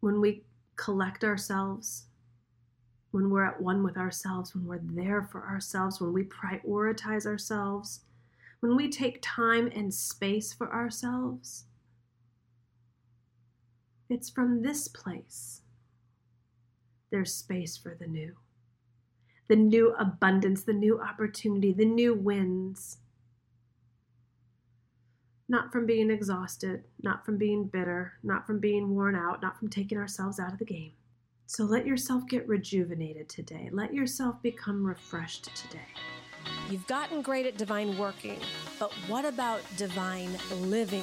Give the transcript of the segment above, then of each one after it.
when we collect ourselves, when we're at one with ourselves, when we're there for ourselves, when we prioritize ourselves, when we take time and space for ourselves, it's from this place there's space for the new. The new abundance, the new opportunity, the new wins. Not from being exhausted, not from being bitter, not from being worn out, not from taking ourselves out of the game. So let yourself get rejuvenated today. Let yourself become refreshed today. You've gotten great at divine working, but what about divine living?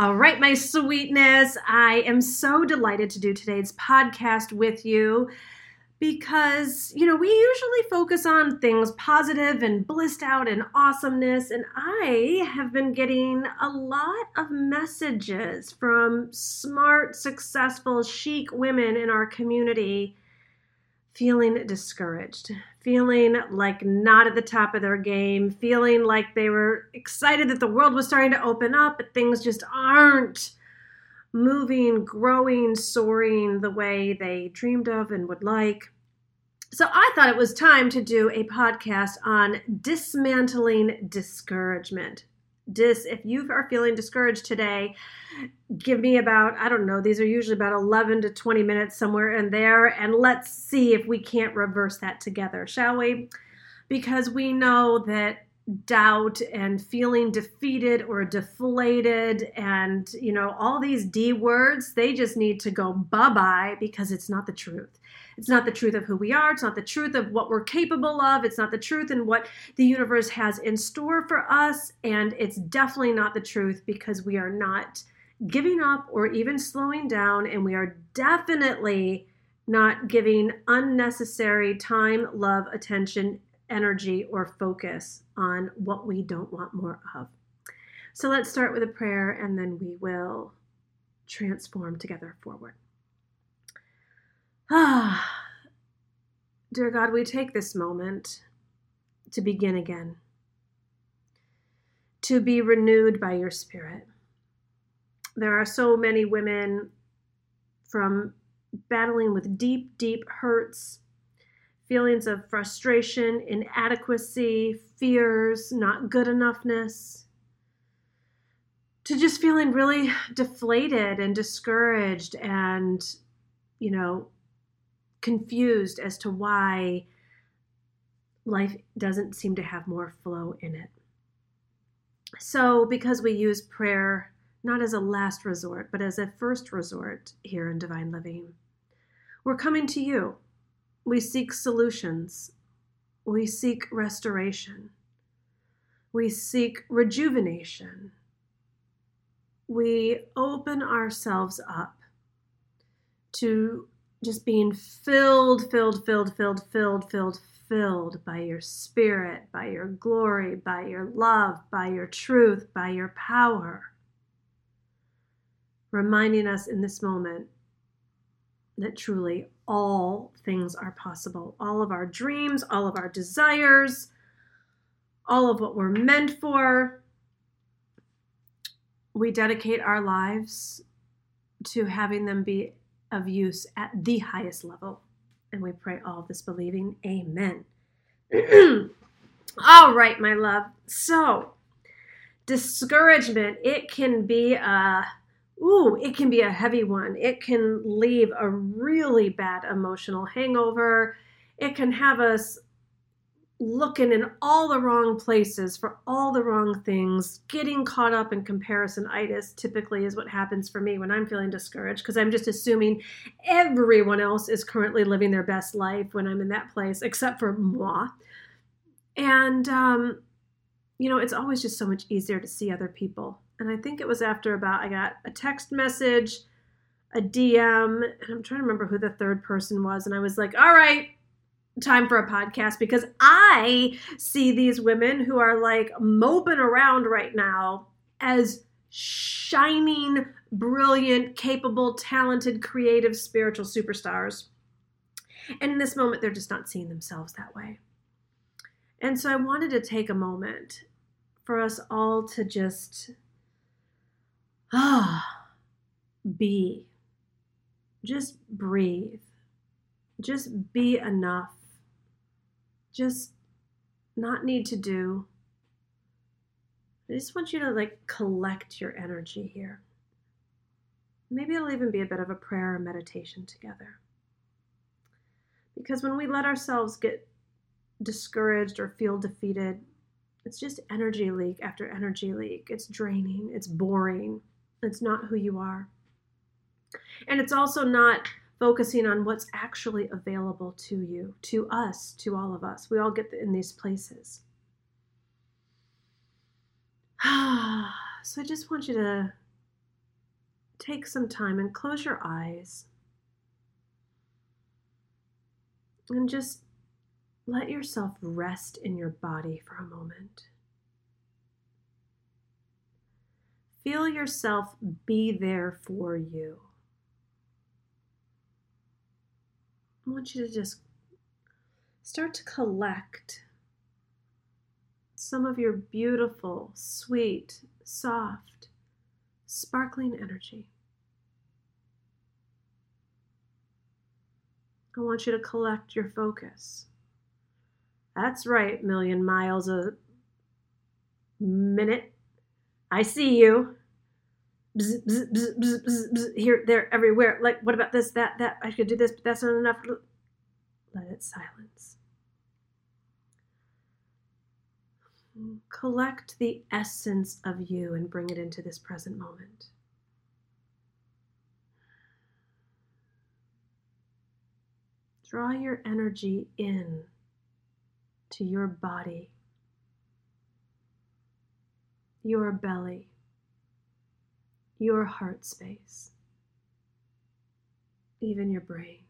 All right, my sweetness. I am so delighted to do today's podcast with you because, you know, we usually focus on things positive and blissed out and awesomeness. And I have been getting a lot of messages from smart, successful, chic women in our community feeling discouraged, feeling like not at the top of their game, feeling like they were excited that the world was starting to open up, but things just aren't moving, growing, soaring the way they dreamed of and would like. So I thought it was time to do a podcast on dismantling discouragement dis if you are feeling discouraged today give me about i don't know these are usually about 11 to 20 minutes somewhere in there and let's see if we can't reverse that together shall we? Because we know that doubt and feeling defeated or deflated and you know all these d words they just need to go bye-bye because it's not the truth it's not the truth of who we are. It's not the truth of what we're capable of. It's not the truth and what the universe has in store for us. And it's definitely not the truth because we are not giving up or even slowing down. And we are definitely not giving unnecessary time, love, attention, energy, or focus on what we don't want more of. So let's start with a prayer and then we will transform together forward. Ah, dear God, we take this moment to begin again, to be renewed by your Spirit. There are so many women from battling with deep, deep hurts, feelings of frustration, inadequacy, fears, not good enoughness, to just feeling really deflated and discouraged and, you know, confused as to why life doesn't seem to have more flow in it. So, because we use prayer not as a last resort, but as a first resort here in Divine Living, we're coming to you. We seek solutions, we seek restoration, we seek rejuvenation. We open ourselves up to just being filled, filled, filled, filled, filled, filled, filled by your spirit, by your glory, by your love, by your truth, by your power. Reminding us in this moment that truly all things are possible. All of our dreams, all of our desires, all of what we're meant for. We dedicate our lives to having them be of use at the highest level. And we pray all this believing. Amen. all right, my love. So, discouragement, it can be a ooh, it can be a heavy one. It can leave a really bad emotional hangover. It can have us looking in all the wrong places for all the wrong things, getting caught up in comparisonitis typically is what happens for me when I'm feeling discouraged because I'm just assuming everyone else is currently living their best life when I'm in that place, except for moi. And, um, you know, it's always just so much easier to see other people. And I think it was after about, I got a text message, a DM, and I'm trying to remember who the third person was. And I was like, all right, time for a podcast because I see these women who are like moping around right now as shining, brilliant, capable, talented, creative, spiritual superstars. And in this moment, they're just not seeing themselves that way. And so I wanted to take a moment for us all to just ah be just breathe just be enough just not need to do. I just want you to like collect your energy here. Maybe it'll even be a bit of a prayer or meditation together. Because when we let ourselves get discouraged or feel defeated it's just energy leak after energy leak. It's draining, it's boring, it's not who you are. And it's also not focusing on what's actually available to you, to us, to all of us. We all get in these places. so I just want you to take some time and close your eyes and just let yourself rest in your body for a moment. Feel yourself be there for you. I want you to just start to collect some of your beautiful, sweet, soft, sparkling energy. I want you to collect your focus. That's right, million miles a minute. I see you. Bzz, bzz, bzz, Here, there, everywhere. Like, what about this, that, that? I could do this, but that's not enough. Let it silence. Collect the essence of you and bring it into this present moment. Draw your energy in to your body, your belly, your heart space, even your brain.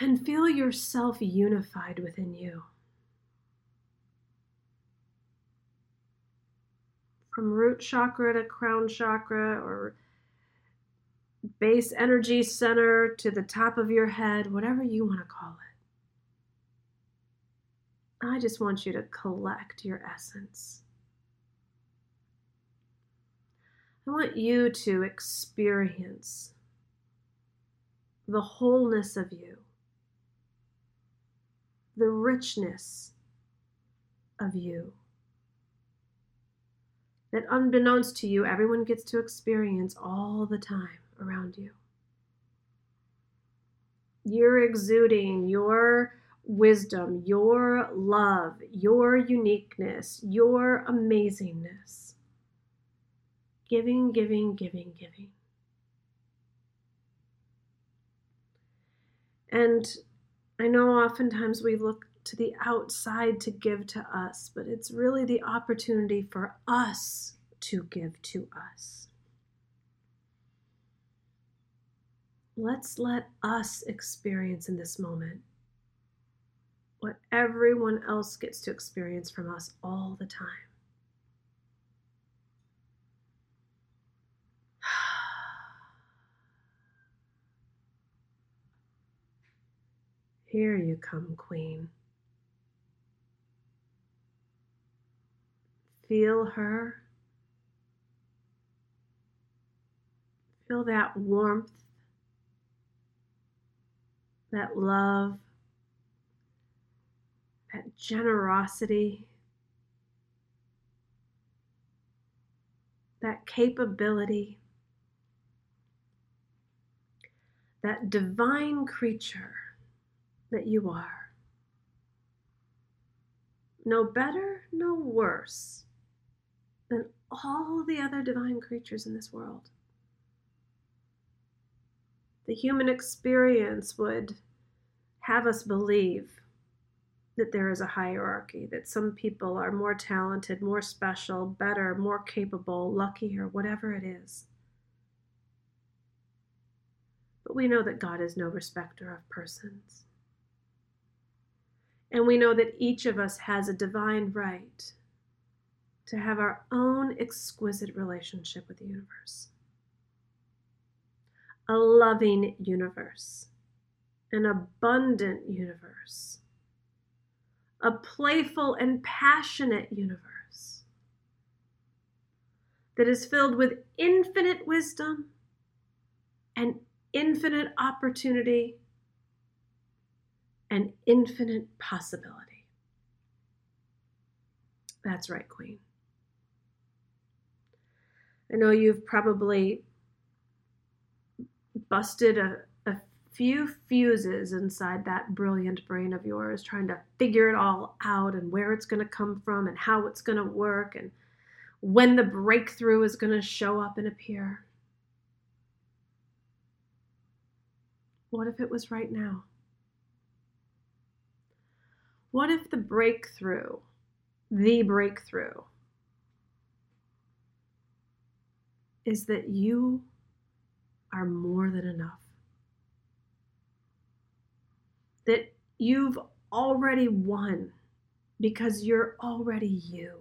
And feel yourself unified within you. From root chakra to crown chakra, or base energy center to the top of your head, whatever you want to call it. I just want you to collect your essence. I want you to experience the wholeness of you, the richness of you. That unbeknownst to you, everyone gets to experience all the time around you. You're exuding your wisdom, your love, your uniqueness, your amazingness. Giving, giving, giving, giving. And I know oftentimes we look to the outside to give to us, but it's really the opportunity for us to give to us. let's let us experience in this moment what everyone else gets to experience from us all the time. Here you come, Queen. Feel her. Feel that warmth that love, that generosity, that capability, that divine creature that you are. No better, no worse than all the other divine creatures in this world the human experience would have us believe that there is a hierarchy, that some people are more talented, more special, better, more capable, luckier, whatever it is. But we know that God is no respecter of persons. And we know that each of us has a divine right to have our own exquisite relationship with the universe. A loving universe, an abundant universe, a playful and passionate universe that is filled with infinite wisdom and infinite opportunity and infinite possibility. That's right, Queen. I know you've probably busted a, few fuses inside that brilliant brain of yours, trying to figure it all out and where it's going to come from and how it's going to work and when the breakthrough is going to show up and appear. What if it was right now? What if the breakthrough, the breakthrough, is that you are more than enough? That you've already won because you're already you.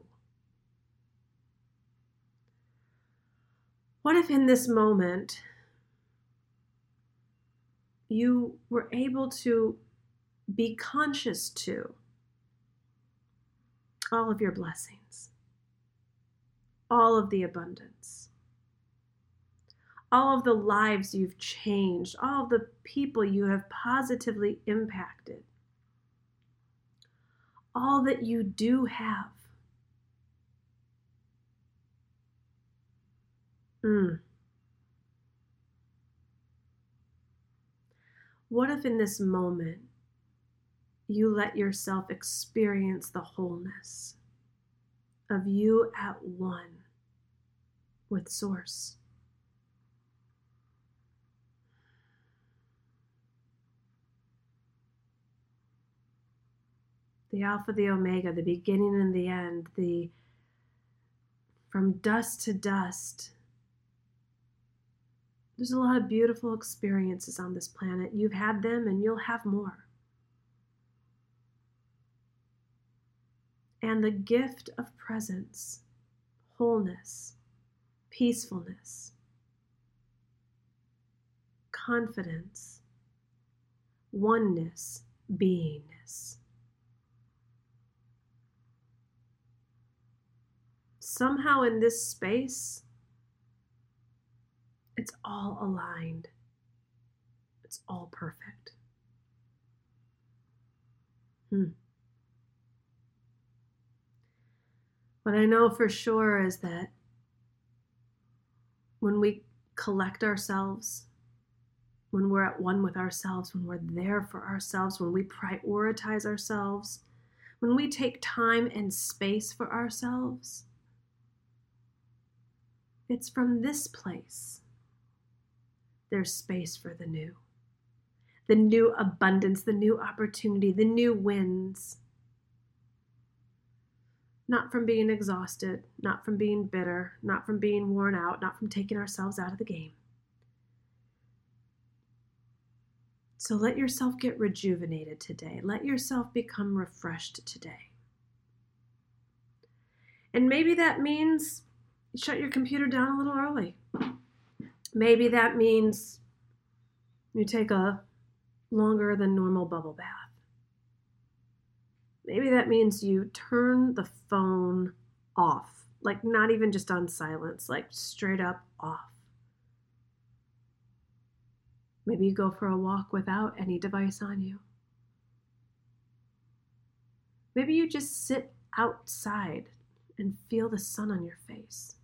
What if in this moment you were able to be conscious to all of your blessings, all of the abundance, all of the lives you've changed, all of the people you have positively impacted, all that you do have. Mm. What if in this moment you let yourself experience the wholeness of you at one with Source? The Alpha, the Omega, the beginning and the end, the from dust to dust, there's a lot of beautiful experiences on this planet. You've had them and you'll have more. And the gift of presence, wholeness, peacefulness, confidence, oneness, beingness. Somehow in this space, it's all aligned. It's all perfect. Hmm. What I know for sure is that when we collect ourselves, when we're at one with ourselves, when we're there for ourselves, when we prioritize ourselves, when we take time and space for ourselves, it's from this place there's space for the new. The new abundance, the new opportunity, the new wins. Not from being exhausted, not from being bitter, not from being worn out, not from taking ourselves out of the game. So let yourself get rejuvenated today. Let yourself become refreshed today. And maybe that means shut your computer down a little early. Maybe that means you take a longer than normal bubble bath. Maybe that means you turn the phone off, like not even just on silence, like straight up off. Maybe you go for a walk without any device on you. Maybe you just sit outside and feel the sun on your face.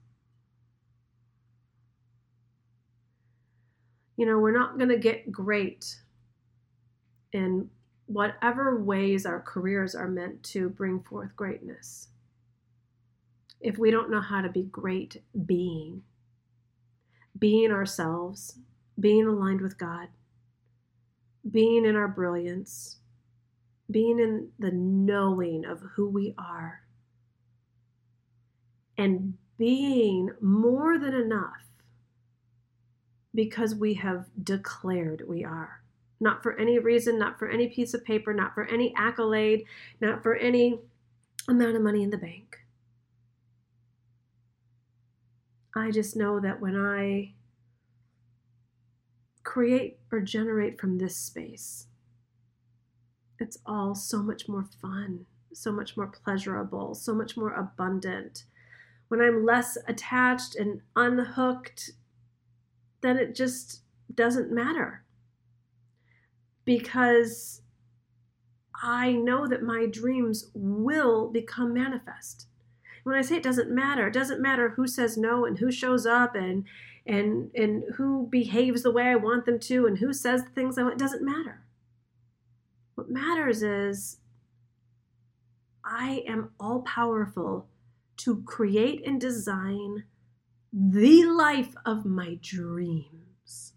You know, we're not going to get great in whatever ways our careers are meant to bring forth greatness. If we don't know how to be great being, being ourselves, being aligned with God, being in our brilliance, being in the knowing of who we are, and being more than enough because we have declared we are. Not for any reason, not for any piece of paper, not for any accolade, not for any amount of money in the bank. I just know that when I create or generate from this space, it's all so much more fun, so much more pleasurable, so much more abundant. When I'm less attached and unhooked, then it just doesn't matter. Because I know that my dreams will become manifest. When I say it doesn't matter, it doesn't matter who says no and who shows up and and and who behaves the way I want them to and who says the things I want. It doesn't matter. What matters is I am all powerful to create and design the life of my dreams.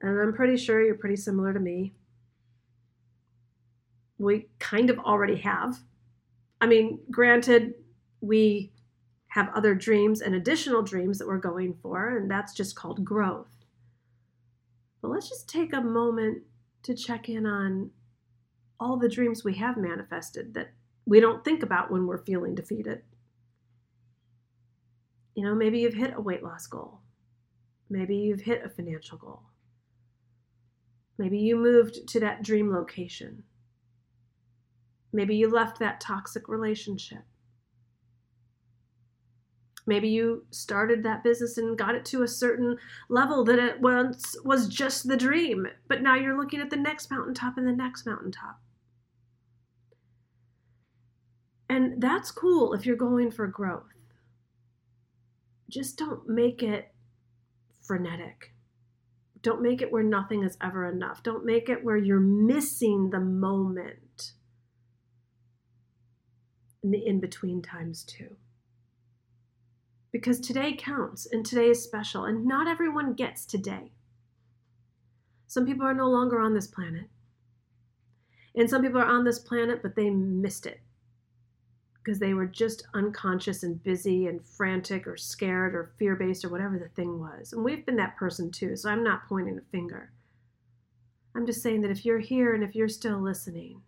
And I'm pretty sure you're pretty similar to me. We kind of already have. I mean, granted, we have other dreams and additional dreams that we're going for, and that's just called growth. But let's just take a moment to check in on all the dreams we have manifested that we don't think about when we're feeling defeated. You know, maybe you've hit a weight loss goal. Maybe you've hit a financial goal. Maybe you moved to that dream location. Maybe you left that toxic relationship. Maybe you started that business and got it to a certain level that it once was just the dream, but now you're looking at the next mountaintop and the next mountaintop. And that's cool if you're going for growth. Just don't make it frenetic. Don't make it where nothing is ever enough. Don't make it where you're missing the moment in the in between times, too because today counts and today is special, and not everyone gets today. Some people are no longer on this planet. And some people are on this planet, but they missed it because they were just unconscious and busy and frantic or scared or fear based or whatever the thing was. And we've been that person too, so I'm not pointing a finger. I'm just saying that if you're here and if you're still listening,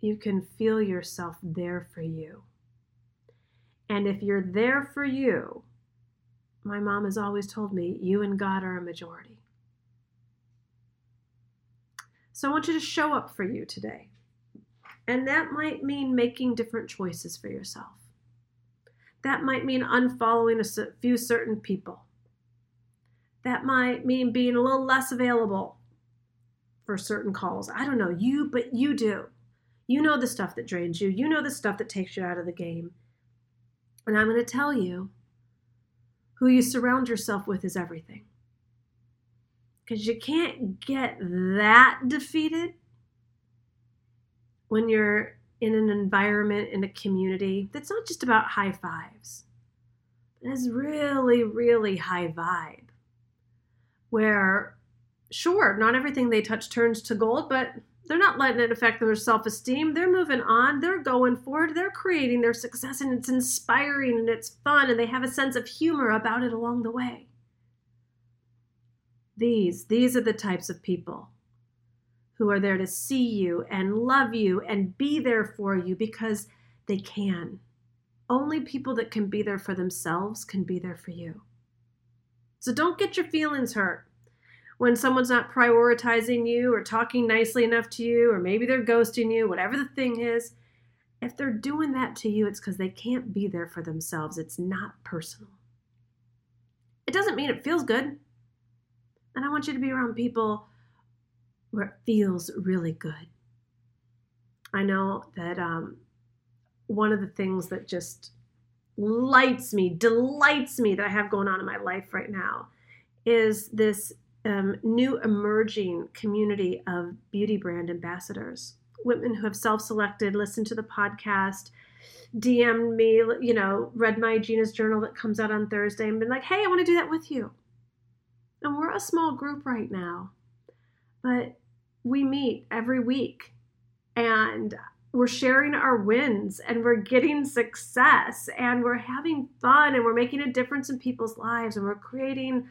you can feel yourself there for you. And if you're there for you, my mom has always told me, you and God are a majority. So I want you to show up for you today. And that might mean making different choices for yourself. That might mean unfollowing a few certain people. That might mean being a little less available for certain calls. I don't know you, but you do. You know the stuff that drains you. You know the stuff that takes you out of the game. And I'm going to tell you who you surround yourself with is everything. Because you can't get that defeated when you're in an environment, in a community that's not just about high fives, it's really, really high vibe. Where, sure, not everything they touch turns to gold, but they're not letting it affect their self esteem. They're moving on. They're going forward. They're creating their success, and it's inspiring and it's fun, and they have a sense of humor about it along the way. These, these are the types of people who are there to see you and love you and be there for you because they can. Only people that can be there for themselves can be there for you. So don't get your feelings hurt when someone's not prioritizing you or talking nicely enough to you, or maybe they're ghosting you, whatever the thing is, if they're doing that to you, it's because they can't be there for themselves. It's not personal. It doesn't mean it feels good. And I want you to be around people where it feels really good. I know that um, one of the things that just lights me, delights me that I have going on in my life right now is this um, new emerging community of beauty brand ambassadors, women who have self selected, listened to the podcast, DM'd me, you know, read my Gina's journal that comes out on Thursday and been like, hey, I want to do that with you. And we're a small group right now, but we meet every week. And we're sharing our wins and we're getting success and we're having fun and we're making a difference in people's lives and we're creating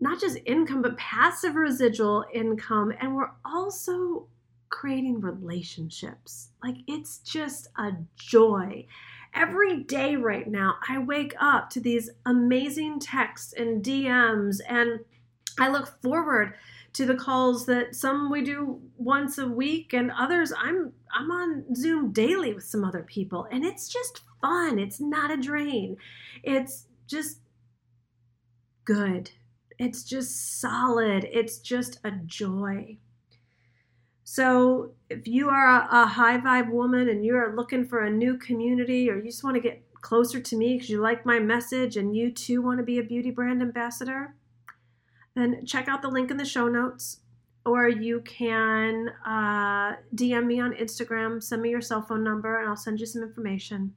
not just income but passive residual income and we're also creating relationships like it's just a joy every day right now i wake up to these amazing texts and dms and i look forward to the calls that some we do once a week and others I'm I'm on Zoom daily with some other people and it's just fun. It's not a drain. It's just good. It's just solid. It's just a joy. So, if you are a, a high vibe woman and you are looking for a new community or you just want to get closer to me because you like my message and you too want to be a beauty brand ambassador, then check out the link in the show notes. Or you can uh, DM me on Instagram, send me your cell phone number, and I'll send you some information.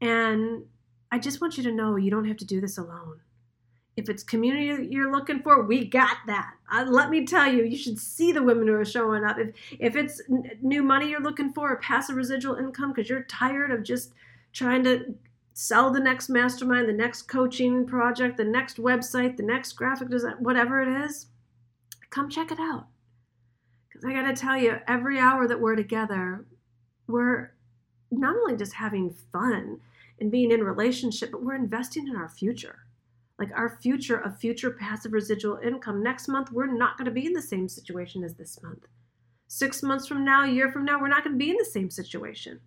And I just want you to know you don't have to do this alone. If it's community you're looking for, we got that. Uh, let me tell you, you should see the women who are showing up. If if it's n- new money you're looking for, or passive residual income, because you're tired of just trying to sell the next mastermind, the next coaching project, the next website, the next graphic design, whatever it is, come check it out. Because I got to tell you, every hour that we're together, we're not only just having fun and being in relationship, but we're investing in our future. Like our future of future passive residual income. Next month, we're not going to be in the same situation as this month. Six months from now, a year from now, we're not going to be in the same situation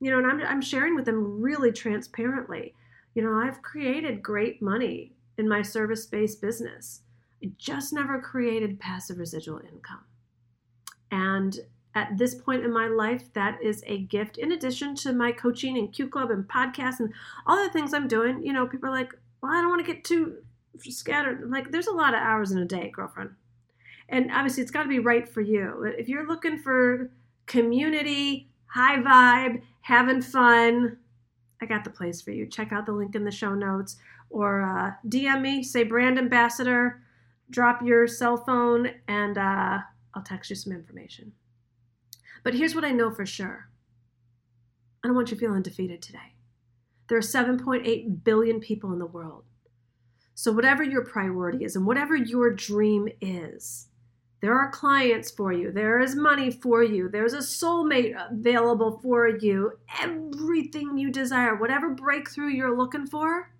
you know, and I'm, I'm sharing with them really transparently. You know, I've created great money in my service based business. I just never created passive residual income. And at this point in my life, that is a gift. In addition to my coaching and Q Club and podcasts and all the things I'm doing, you know, people are like, well, I don't want to get too scattered. Like, there's a lot of hours in a day, girlfriend. And obviously, it's got to be right for you. If you're looking for community, high vibe, having fun, I got the place for you. Check out the link in the show notes or uh, DM me, say brand ambassador, drop your cell phone, and uh, I'll text you some information. But here's what I know for sure I don't want you feeling defeated today. There are 7.8 billion people in the world. So, whatever your priority is and whatever your dream is, there are clients for you. There is money for you. There's a soulmate available for you. Everything you desire, whatever breakthrough you're looking for,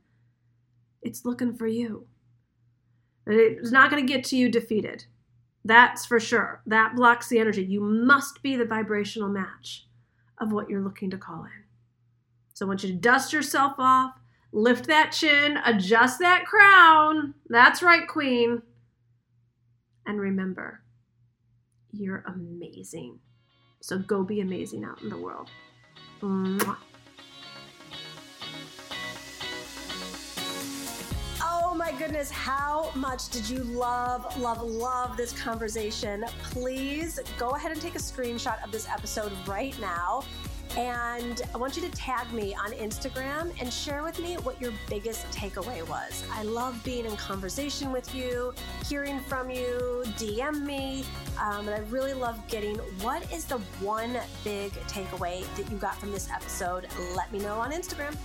it's looking for you. It's not going to get to you defeated. That's for sure. That blocks the energy. You must be the vibrational match of what you're looking to call in. So I want you to dust yourself off, lift that chin, adjust that crown. That's right, Queen. And remember, you're amazing. So go be amazing out in the world. Mwah. Oh my goodness, how much did you love, love, love this conversation? Please go ahead and take a screenshot of this episode right now and I want you to tag me on Instagram and share with me what your biggest takeaway was. I love being in conversation with you, hearing from you, DM me. Um, and I really love getting what is the one big takeaway that you got from this episode. Let me know on Instagram.